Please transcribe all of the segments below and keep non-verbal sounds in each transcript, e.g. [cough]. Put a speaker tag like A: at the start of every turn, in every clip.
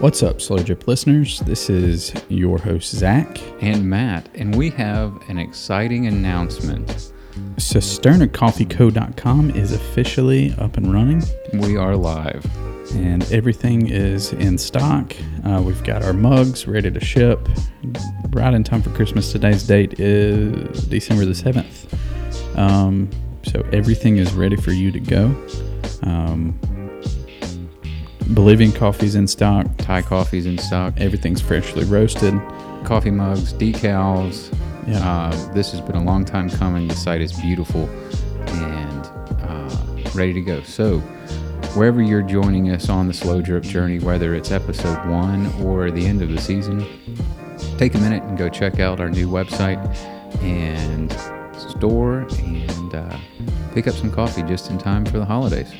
A: What's up, Slow Drip listeners? This is your host, Zach.
B: and Matt, and we have an exciting announcement.
A: CisternaCoffeeCo.com is officially up and running,
B: We are live.
A: and everything is in stock. Uh, we've got our mugs ready to ship right in time for Christmas. Today's date is December the 7th. Um, so everything is ready for you to go. Um, Bolivian coffee's in stock.
B: Thai coffee's in stock,
A: Everything's freshly roasted.
B: coffee mugs, decals.
A: Yeah.
B: Uh, this has been a long time coming. The site is beautiful and uh, ready to go. So, wherever you're joining us on the slow drip journey, whether it's episode one or the end of the season, take a minute and go check out our new website and store and uh, pick up some coffee just in time for the holidays.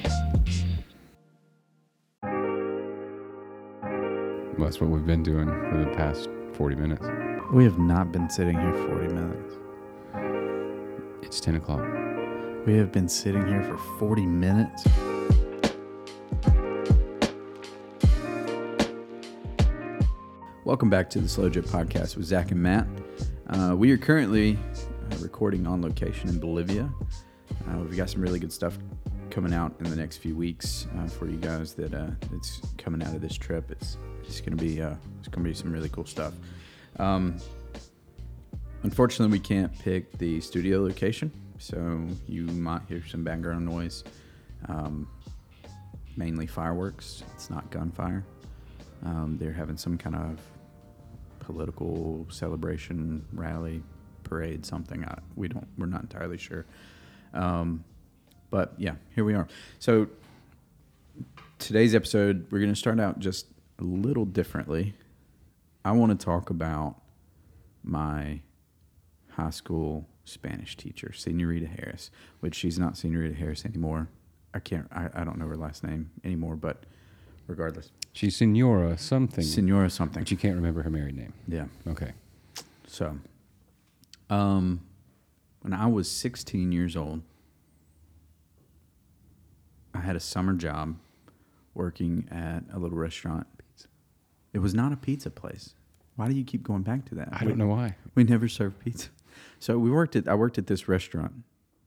B: Well, that's what we've been doing for the past 40 minutes.
A: We have not been sitting here 40 minutes.
B: It's 10 o'clock.
A: We have been sitting here for 40 minutes. Welcome back to the Slow Drip Podcast with Zach and Matt. Uh, we are currently uh, recording on location in Bolivia. Uh, we've got some really good stuff coming out in the next few weeks uh, for you guys that uh, it's coming out of this trip. It's it's gonna be uh, it's gonna be some really cool stuff. Um, Unfortunately, we can't pick the studio location, so you might hear some background noise. Um, mainly fireworks. It's not gunfire. Um, they're having some kind of political celebration, rally, parade, something. I, we don't. We're not entirely sure. Um, but yeah, here we are. So today's episode, we're going to start out just a little differently. I want to talk about my high school Spanish teacher, Senorita Harris, which she's not Senorita Harris anymore. I can't, I, I don't know her last name anymore, but regardless,
B: She's Senora something,
A: Senora something.
B: but you can't remember her married name.
A: Yeah.
B: Okay.
A: So, um, when I was 16 years old, I had a summer job working at a little restaurant. It was not a pizza place. Why do you keep going back to that?
B: I don't know why.
A: We never served pizza. So we worked at I worked at this restaurant,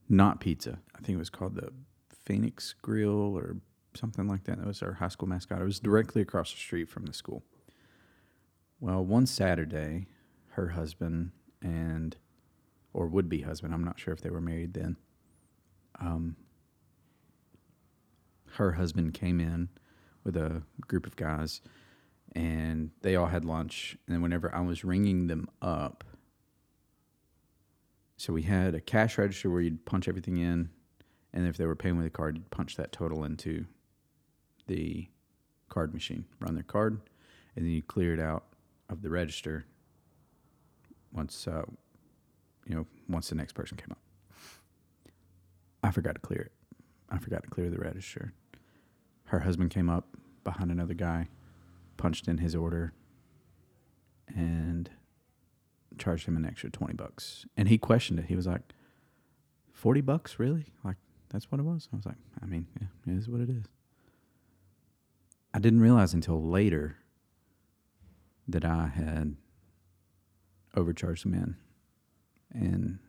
A: not pizza. I think it was called the Phoenix Grill or something like that. That was our high school mascot. It was directly across the street from the school. Well, one Saturday, her husband and or would be husband, I'm not sure if they were married then. Um her husband came in with a group of guys and they all had lunch and then whenever I was ringing them up so we had a cash register where you'd punch everything in, and if they were paying with a card, you'd punch that total into the card machine, run their card, and then you clear it out of the register once uh, you know once the next person came up. I forgot to clear it. I forgot to clear the register. Her husband came up behind another guy, punched in his order, and charged him an extra 20 bucks. And he questioned it. He was like, 40 bucks, really? Like, that's what it was? I was like, I mean, yeah, it is what it is. I didn't realize until later that I had overcharged the man. And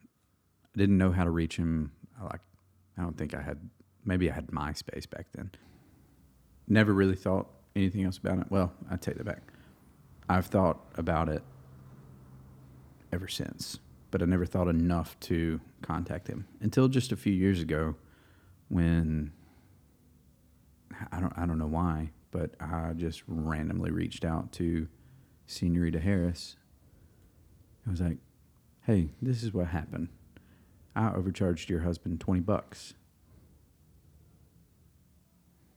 A: I didn't know how to reach him. I like, I don't think I had, maybe I had MySpace back then. Never really thought anything else about it. Well, I take that back. I've thought about it ever since, but I never thought enough to contact him until just a few years ago when I don't I don't know why, but I just randomly reached out to Senorita Harris. I was like, "Hey, this is what happened. I overcharged your husband 20 bucks."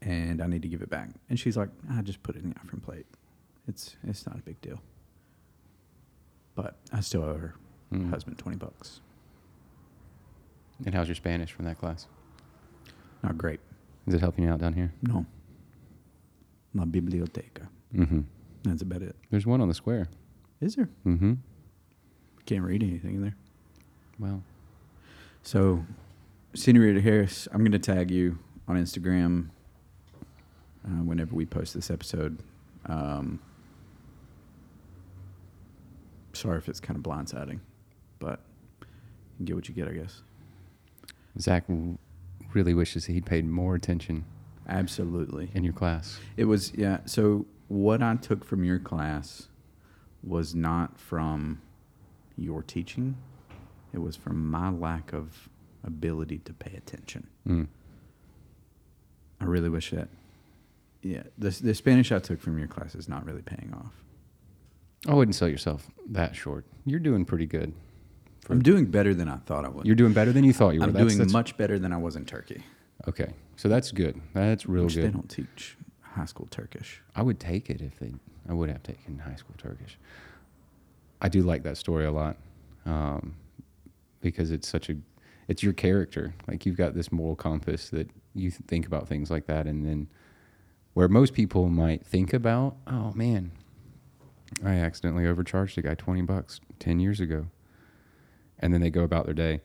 A: And I need to give it back. And she's like, I just put it in the offering plate. It's it's not a big deal. But I still owe her
B: Mm.
A: husband 20 bucks.
B: And how's your Spanish from that class?
A: Not great.
B: Is it helping you out down here?
A: No. La biblioteca.
B: Mm-hmm.
A: That's about it.
B: There's one on the square.
A: Is there?
B: Mm-hmm.
A: Can't read anything in there.
B: Well,
A: So, Senorita Harris, I'm going to tag you on Instagram uh, whenever we post this episode. Um, sorry if it's kind of blindsiding, but you get what you get, I guess.
B: Zach really wishes he'd paid more attention
A: Absolutely.
B: in your class.
A: It was yeah. So what I took from your class was not from your teaching. It was from my lack of ability to pay attention.
B: Mm.
A: I really wish that. Yeah, the the Spanish I took from your class is not really paying off.
B: I wouldn't sell yourself that short. You're doing pretty good.
A: I'm doing better than I thought I would.
B: You're doing better than you thought you were.
A: I'm
B: That's-
A: doing
B: that's-
A: much better than I was in Turkey.
B: Okay, so that's good. That's real
A: which They don't teach high school Turkish.
B: I would take it if they. I would have taken high school Turkish. I do like that story a lot, um, because it's such a. It's your character. Like you've got this moral compass that you th- think about things like that, and then where most people might think about, oh man, I accidentally overcharged a guy twenty bucks ten years ago, and then they go about their day,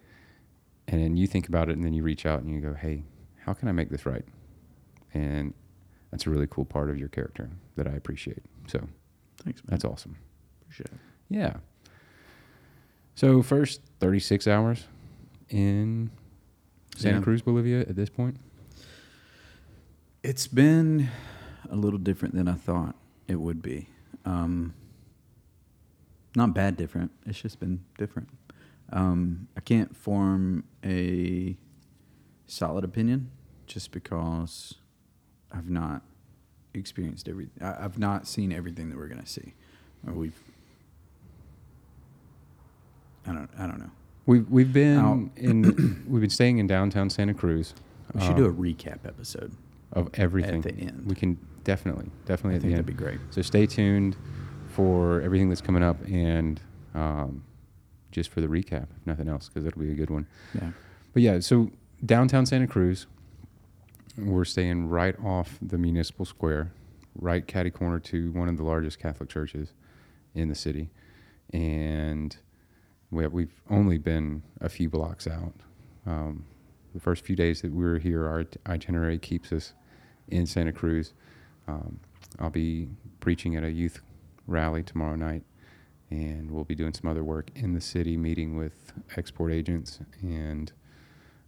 B: and then you think about it, and then you reach out and you go, hey, how can I make this right? And that's a really cool part of your character that I appreciate. So
A: Thanks, man.
B: that's awesome.
A: Appreciate it.
B: Yeah. So first 36 hours in Santa
A: Yeah.
B: Cruz, Bolivia at this point.
A: It's been a little different than I thought it would be. Um, not bad different. It's just been different. Um, I can't form a solid opinion just because I've not experienced every. I, I've not seen everything that we're gonna see. Or we've. I don't. I don't know.
B: We've we've been
A: Out.
B: in we've been staying in downtown Santa Cruz.
A: We should
B: um,
A: do a recap episode.
B: Of everything
A: at the end.
B: We can definitely definitely
A: I
B: at
A: think
B: the
A: that'd be great.
B: So stay tuned for everything that's coming up and um, just for the recap, if nothing else, because it'll be a good one.
A: Yeah.
B: But yeah, so downtown Santa Cruz, we're staying right off the municipal square, right catty corner to one of the largest Catholic churches in the city, and we have, we've only been a few blocks out. Um, the first few days that we were here, our itinerary keeps us in Santa Cruz. Um, I'll be preaching at a youth rally tomorrow night, and we'll be doing some other work in the city, meeting with export agents, and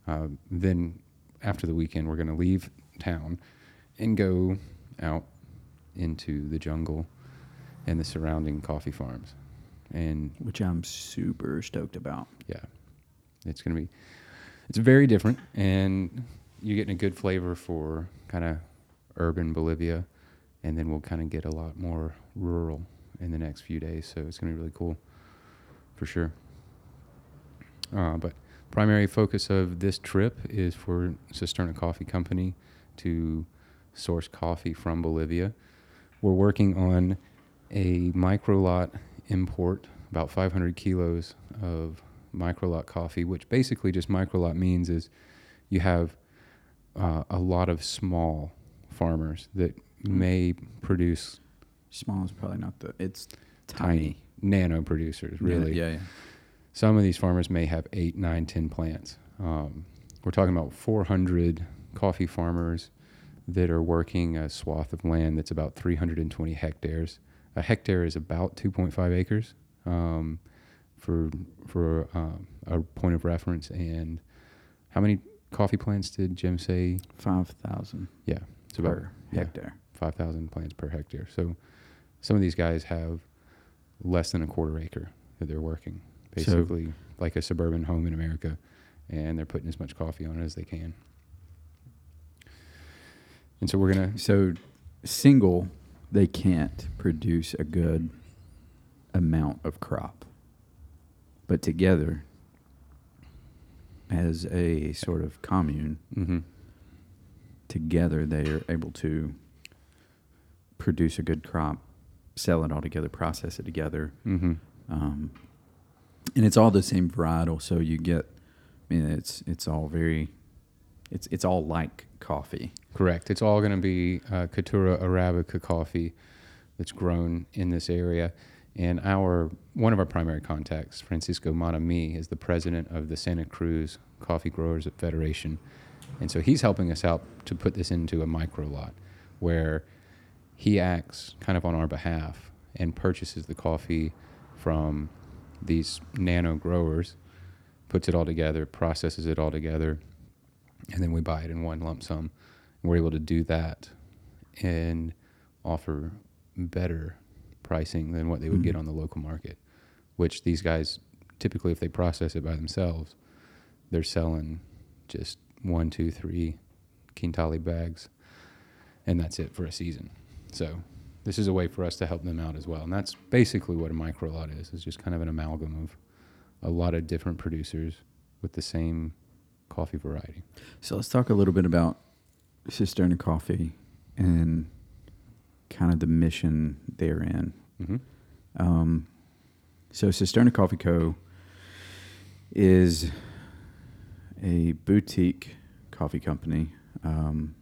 B: uh, then after the weekend, we're going to leave town and go out into the jungle and the surrounding coffee farms. And
A: Which I'm super stoked about.
B: yeah, it's going to be, it's very different, and you're getting a good flavor for kind of urban Bolivia, and then we'll kind of get a lot more rural in the next few days. So it's going to be really cool, for sure. Uh, but primary focus of this trip is for Cisterna Coffee Company to source coffee from Bolivia. We're working on a micro lot import, about 500 kilos of micro lot coffee, which basically just micro lot means is you have uh, a lot of small farmers that may produce
A: Small is probably not the. It's
B: tiny nano producers, really.
A: Yeah, yeah.
B: Some of these farmers may have eight, nine, ten plants. Um, we're talking about 400 coffee farmers that are working a swath of land that's about 320 hectares. A hectare is about 2.5 acres. Um, for for um, a point of reference, and how many coffee plants did Jim say?
A: Five thousand
B: Yeah, it's about
A: per
B: yeah.
A: hectare.
B: 5,000 plants per hectare. So some of these guys have less than a quarter acre that they're working,
A: So-
B: basically like a suburban home in America, and they're putting as much coffee on it as they can. And so we're gonna
A: So, single, they can't produce a good amount of crop, but together, as a sort of commune,
B: hmm
A: together they are able to produce a good crop, sell it all together, process it together,
B: hmm
A: um, and it's all the same varietal. So you get, I mean, it's it's all very, it's it's all like coffee.
B: correct. It's all going to be uh, arabica coffee that's grown in this area. And our one of our primary contacts, Francisco Monami, is the president of the Santa Cruz Coffee Growers Federation. And so he's helping us out to put this into a micro lot where he acts kind of on our behalf and purchases the coffee from these nano growers, puts it all together, processes it all together, and then we buy it in one lump sum. We're able to do that and offer better pricing than what they would get
A: Mhm.
B: on the local market, which these guys typically, if they process it by themselves, they're selling just one, two, three Quintali bags, and that's it for a season. So this is a way for us to help them out as well, and that's basically what a micro lot is. It's just kind of an amalgam of a lot of different producers with the same coffee variety.
A: So let's talk a little bit about Cisterna Coffee and kind of the mission they're in.
B: Mm-hmm.
A: Um, so Cisterna Coffee Co. is a boutique coffee company, um,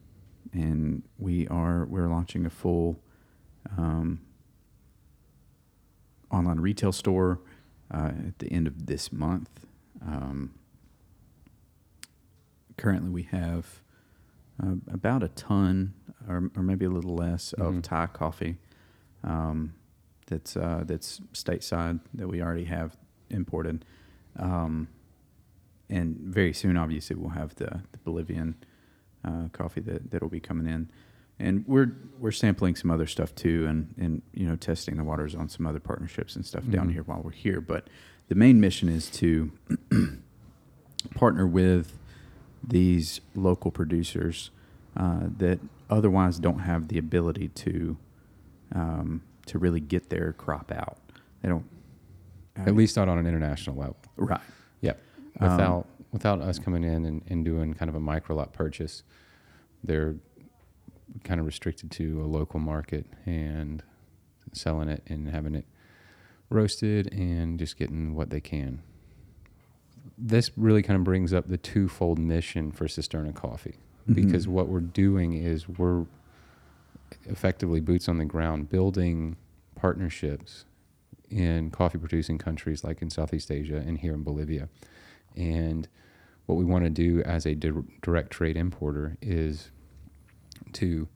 A: and we are we're launching a full um, online retail store uh, at the end of this month. Um, currently, we have uh, about a ton, or, or maybe a little less,
B: Mhm.
A: of Thai coffee um, that's uh, that's stateside that we already have imported, um, and very soon, obviously, we'll have the, the Bolivian uh, coffee that that'll be coming in, and we're we're sampling some other stuff too, and and you know testing the waters on some other partnerships and stuff down
B: Mhm.
A: here while we're here. But the main mission is to [clears throat] partner with these local producers uh, that otherwise don't have the ability to um, to really get their crop out. They don't.
B: At least not on an international level.
A: right.
B: Yep.
A: Um,
B: Without without us coming in and, and doing kind of a micro lot purchase, they're kind of restricted to a local market and selling it and having it roasted and just getting what they can. This really kind of brings up the twofold mission for Cisterna Coffee because
A: Mhm.
B: what we're doing is we're effectively boots on the ground building partnerships in coffee producing countries like in Southeast Asia and here in Bolivia. And what we want to do as a di- direct trade importer is to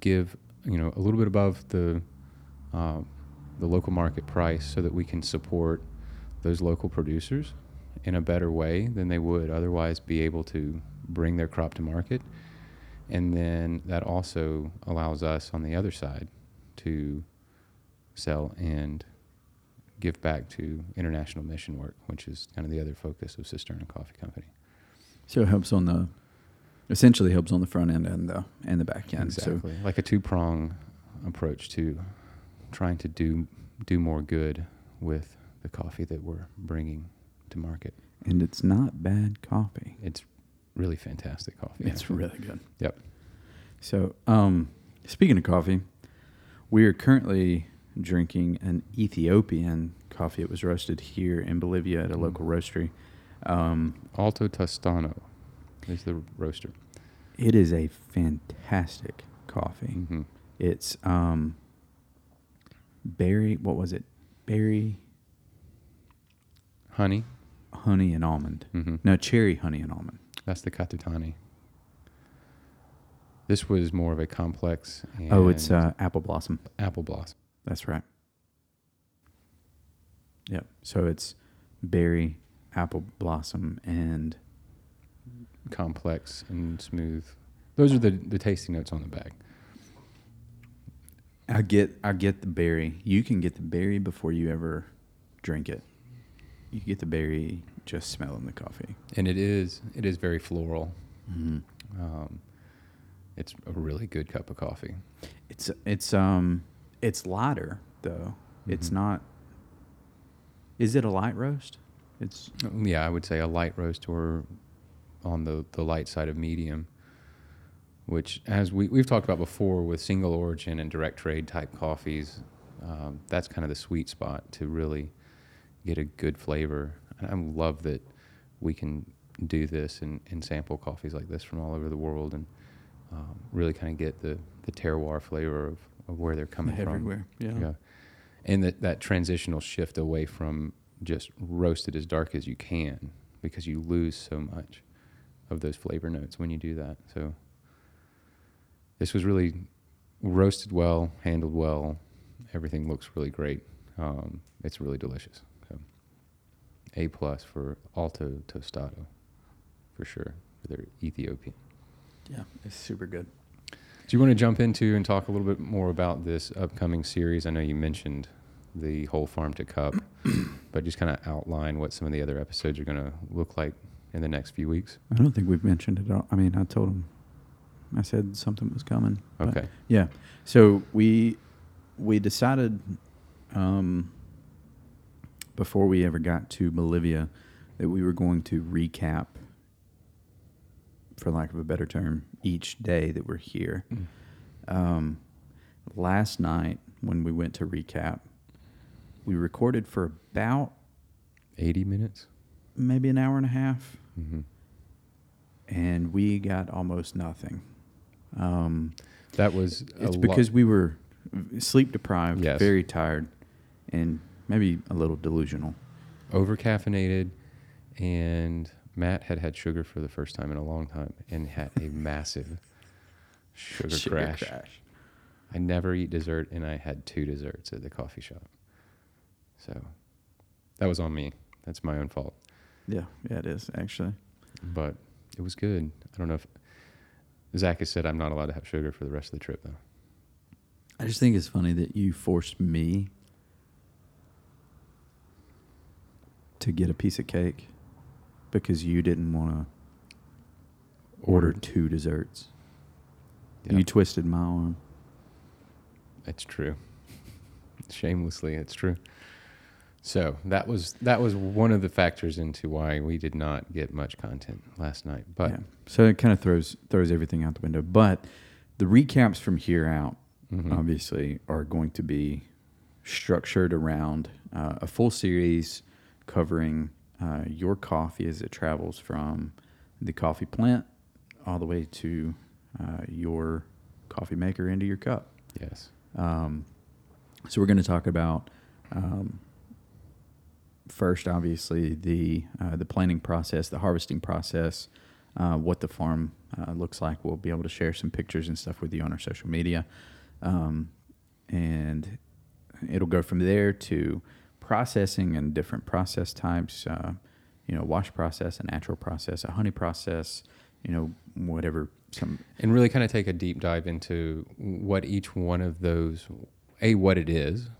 B: give you know a little bit above the uh, the local market price so that we can support those local producers in a better way than they would otherwise be able to bring their crop to market. And then that also allows us on the other side to sell and give back to international mission work, which is kind of the other focus of Cisterna Coffee Company.
A: So it helps on the essentially helps on the front end and the and the back end.
B: exactly, like a two prong approach to trying to do do more good with the coffee that we're bringing to market.
A: And it's not bad coffee.
B: It's really fantastic coffee.
A: It's
B: actually.
A: really good.
B: Yep.
A: So, um, speaking of coffee, we are currently drinking an Ethiopian coffee. It was roasted here in Bolivia at a
B: Mm.
A: local roastery. Um,
B: Alto Tostado is the roaster.
A: it is a fantastic coffee.
B: hmm
A: It's um, berry. What was it? Berry,
B: Honey.
A: honey, and almond.
B: hmm
A: No, cherry, honey, and almond.
B: That's the Katutani. This was more of a complex.
A: Oh, it's uh, apple blossom.
B: apple blossom.
A: That's right. Yep. So it's berry, apple blossom, and
B: complex and smooth. Those are the the tasting notes on the bag.
A: I get I get the berry. You can get the berry before you ever drink it. You get the berry just smelling the coffee.
B: And it is it is very floral.
A: Mm-hmm.
B: Um, it's a really good cup of coffee.
A: It's it's um it's lighter though. It's
B: Mhm.
A: not. Is it a light roast? It's
B: Yeah, I would say a light roast or on the the light side of medium. Which, as we we've talked about before, with single origin and direct trade type coffees, um, that's kind of the sweet spot to really get a good flavor. And I love that we can do this and, and sample coffees like this from all over the world and um, really kind of get the, the terroir flavor of, of where they're coming from.
A: everywhere. Yeah.
B: Yeah. And that, that transitional shift away from just roasted as dark as you can because you lose so much of those flavor notes when you do that. So this was really roasted well, handled well. Everything looks really great. Um, it's really delicious. So, a plus for Alto Tostado, for sure. For their Ethiopian.
A: Yeah, it's super good.
B: Do you want to jump into and talk a little bit more about this upcoming series? I know you mentioned the whole farm to cup, [clears throat] but just kind of outline what some of the other episodes are going to look like in the next few weeks.
A: I don't think we've mentioned it all. I mean, I told him, I said something was coming.
B: Okay.
A: Yeah. So we we decided um, before we ever got to Bolivia that we were going to recap, for lack of a better term, each day that we're here. Um, last night when we went to recap, we recorded for about
B: 80 minutes?
A: maybe an hour and a half,
B: hmm
A: and we got almost nothing. Um,
B: That was a
A: It's
B: lo-
A: because we were sleep deprived,
B: Yes.
A: very tired, and maybe a little delusional.
B: over caffeinated, and Matt had had sugar for the first time in a long time and had a [laughs] massive sugar, crash. I never eat dessert, and I had two desserts at the coffee shop. So that was on me. That's my own fault.
A: Yeah, yeah, it is actually.
B: But it was good. I don't know if Zach has said I'm not allowed to have sugar for the rest of the trip, though.
A: I just think it's funny that you forced me to get a piece of cake because you didn't want to order two desserts.
B: Yeah,
A: You twisted my arm.
B: it's true. [laughs] Shamelessly, it's true. So that was that was one of the factors into why we did not get much content last night. But
A: yeah. So it kind of throws throws everything out the window. But the recaps from here out
B: Mhm.
A: obviously are going to be structured around uh, a full series covering uh, your coffee as it travels from the coffee plant all the way to uh, your coffee maker into your cup.
B: yes,
A: Um, so we're going to talk about um, first, obviously, the uh, the planting process, the harvesting process, uh, what the farm uh, looks like. We'll be able to share some pictures and stuff with you on our social media, um, and it'll go from there to processing and different process types. Uh, you know, wash process, a natural process, a honey process. You know, whatever some
B: and really kind of take a deep dive into what each one of those, a what it is,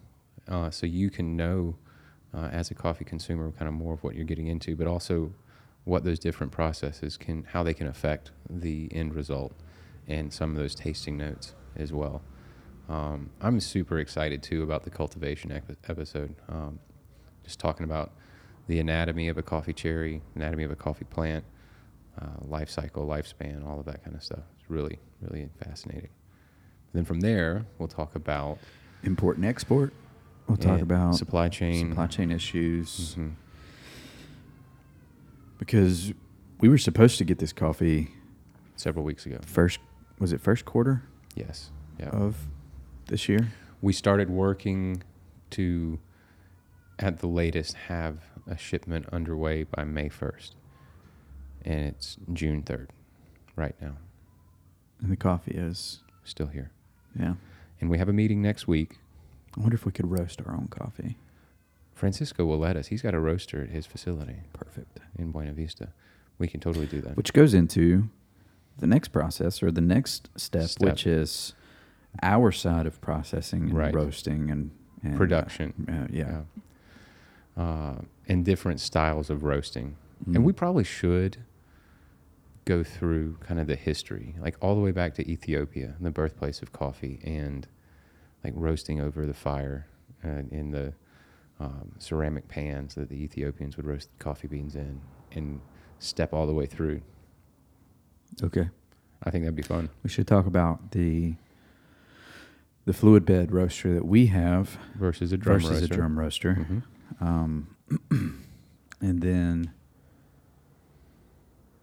B: uh, so you can know uh, as a coffee consumer kind of more of what you're getting into, but also what those different processes can, how they can affect the end result, and some of those tasting notes as well. Um, I'm super excited too about the cultivation epi- episode. Um, just talking about the anatomy of a coffee cherry, anatomy of a coffee plant, uh, life cycle, lifespan, all of that kind of stuff. It's really, really fascinating. Then from there, we'll talk about
A: import and export. We'll talk about
B: supply chain.
A: supply chain issues
B: Mhm.
A: because we were supposed to get this coffee
B: Several weeks ago.
A: first. Was it first quarter
B: Yes. Yeah.
A: of this year?
B: we started working to, at the latest, have a shipment underway by May 1st. And it's June 3rd right now.
A: And the coffee is
B: Still here.
A: yeah.
B: And we have a meeting next week.
A: I wonder if we could roast our own coffee.
B: Francisco will let us. He's got a roaster at his facility
A: Perfect.
B: in Buena Vista. We can totally do that.
A: Which goes into the next process or the next step,
B: Step.
A: which is our side of processing and
B: Right.
A: roasting and, and uh,
B: Production.
A: uh, yeah.
B: Yeah. Uh, and different styles of roasting.
A: Mm.
B: And we probably should go through kind of the history, like all the way back to Ethiopia, the birthplace of coffee, and like roasting over the fire uh, in the um, ceramic pans that the Ethiopians would roast coffee beans in, and step all the way through.
A: Okay.
B: I think that'd be fun.
A: We should talk about the the fluid bed roaster that we have
B: Versus a drum
A: versus
B: roaster.
A: a drum roaster.
B: Mhm.
A: Um, [clears throat] and then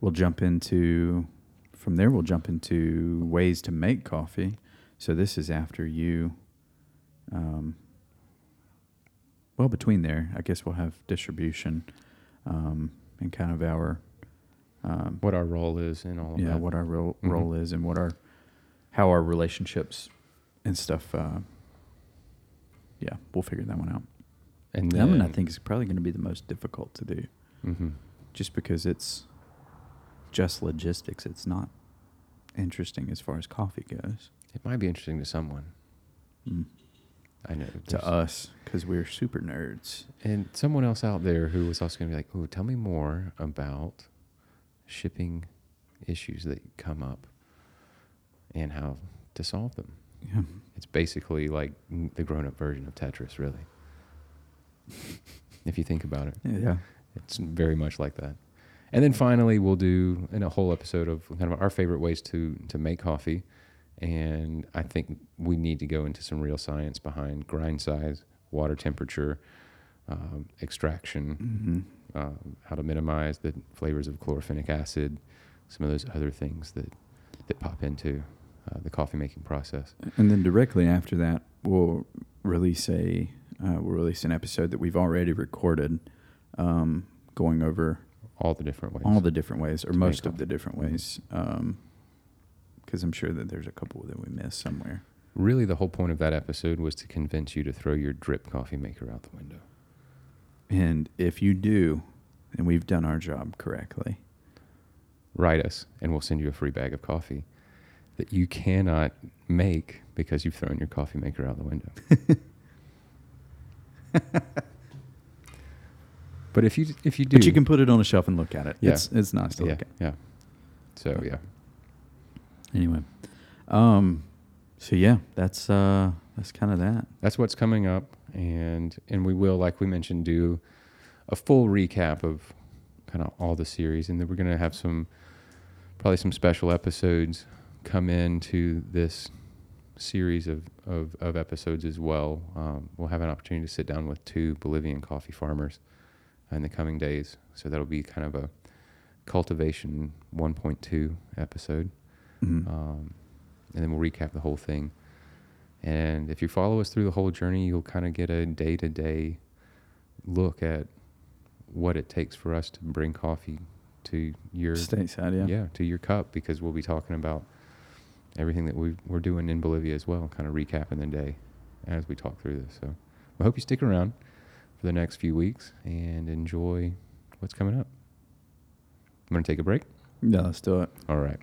A: we'll jump into from there. We'll jump into ways to make coffee. So this is after you. Um, well, between there, I guess we'll have distribution um, and kind of our um,
B: What our role is in all of
A: yeah
B: that.
A: what our role,
B: Mhm.
A: role is and what our how our relationships and stuff. Uh, yeah, we'll figure that one out.
B: And
A: that one I think is probably going to be the most difficult to do,
B: hmm
A: just because it's just logistics. It's not interesting as far as coffee goes
B: it might be interesting to someone.
A: Mm.
B: I know
A: to us because we're super nerds.
B: and someone else out there who was also going to be like, "Oh, tell me more about shipping issues that come up and how to solve them."
A: Yeah.
B: It's basically like the grown-up version of Tetris, really. [laughs] if you think about it,
A: Yeah.
B: it's very much like that. And then finally, we'll do in a whole episode of kind of our favorite ways to to make coffee. And I think we need to go into some real science behind grind size, water temperature, um, extraction,
A: hmm
B: um, how to minimize the flavors of chlorogenic acid, some of those other things that that pop into uh, the coffee making process.
A: And then directly after that, we'll release a uh, we'll release an episode that we've already recorded, um, going over
B: All the different ways.
A: all the different ways, or most of the different ways, because I'm sure that there's a couple that we missed somewhere.
B: really, the whole point of that episode was to convince you to throw your drip coffee maker out the window.
A: And if you do, and we've done our job correctly,
B: write us and we'll send you a free bag of coffee that you cannot make because you've thrown your coffee maker out the window. [laughs] but if you if you do,
A: but you can put it on a shelf and look at it.
B: Yeah.
A: It's it's nice to
B: yeah
A: look at.
B: yeah. So yeah,
A: Anyway, um, so yeah, that's uh, that's kind of that.
B: that's what's coming up, and and we will, like we mentioned, do a full recap of kind of all the series, and then we're gonna have some probably some special episodes come into this series of, of, of episodes as well. Um, we'll have an opportunity to sit down with two Bolivian coffee farmers in the coming days. So that'll be kind of a cultivation 1.2 episode.
A: Mhm.
B: Um, and then we'll recap the whole thing. And if you follow us through the whole journey, you'll kind of get a day to day look at what it takes for us to bring coffee to your
A: Stateside, yeah.
B: yeah, to your cup because we'll be talking about everything that we we're doing in Bolivia as well, kind of recapping the day as we talk through this. So I hope you stick around for the next few weeks and enjoy what's coming up. I'm gonna take a break.
A: Yeah, let's do it.
B: All right.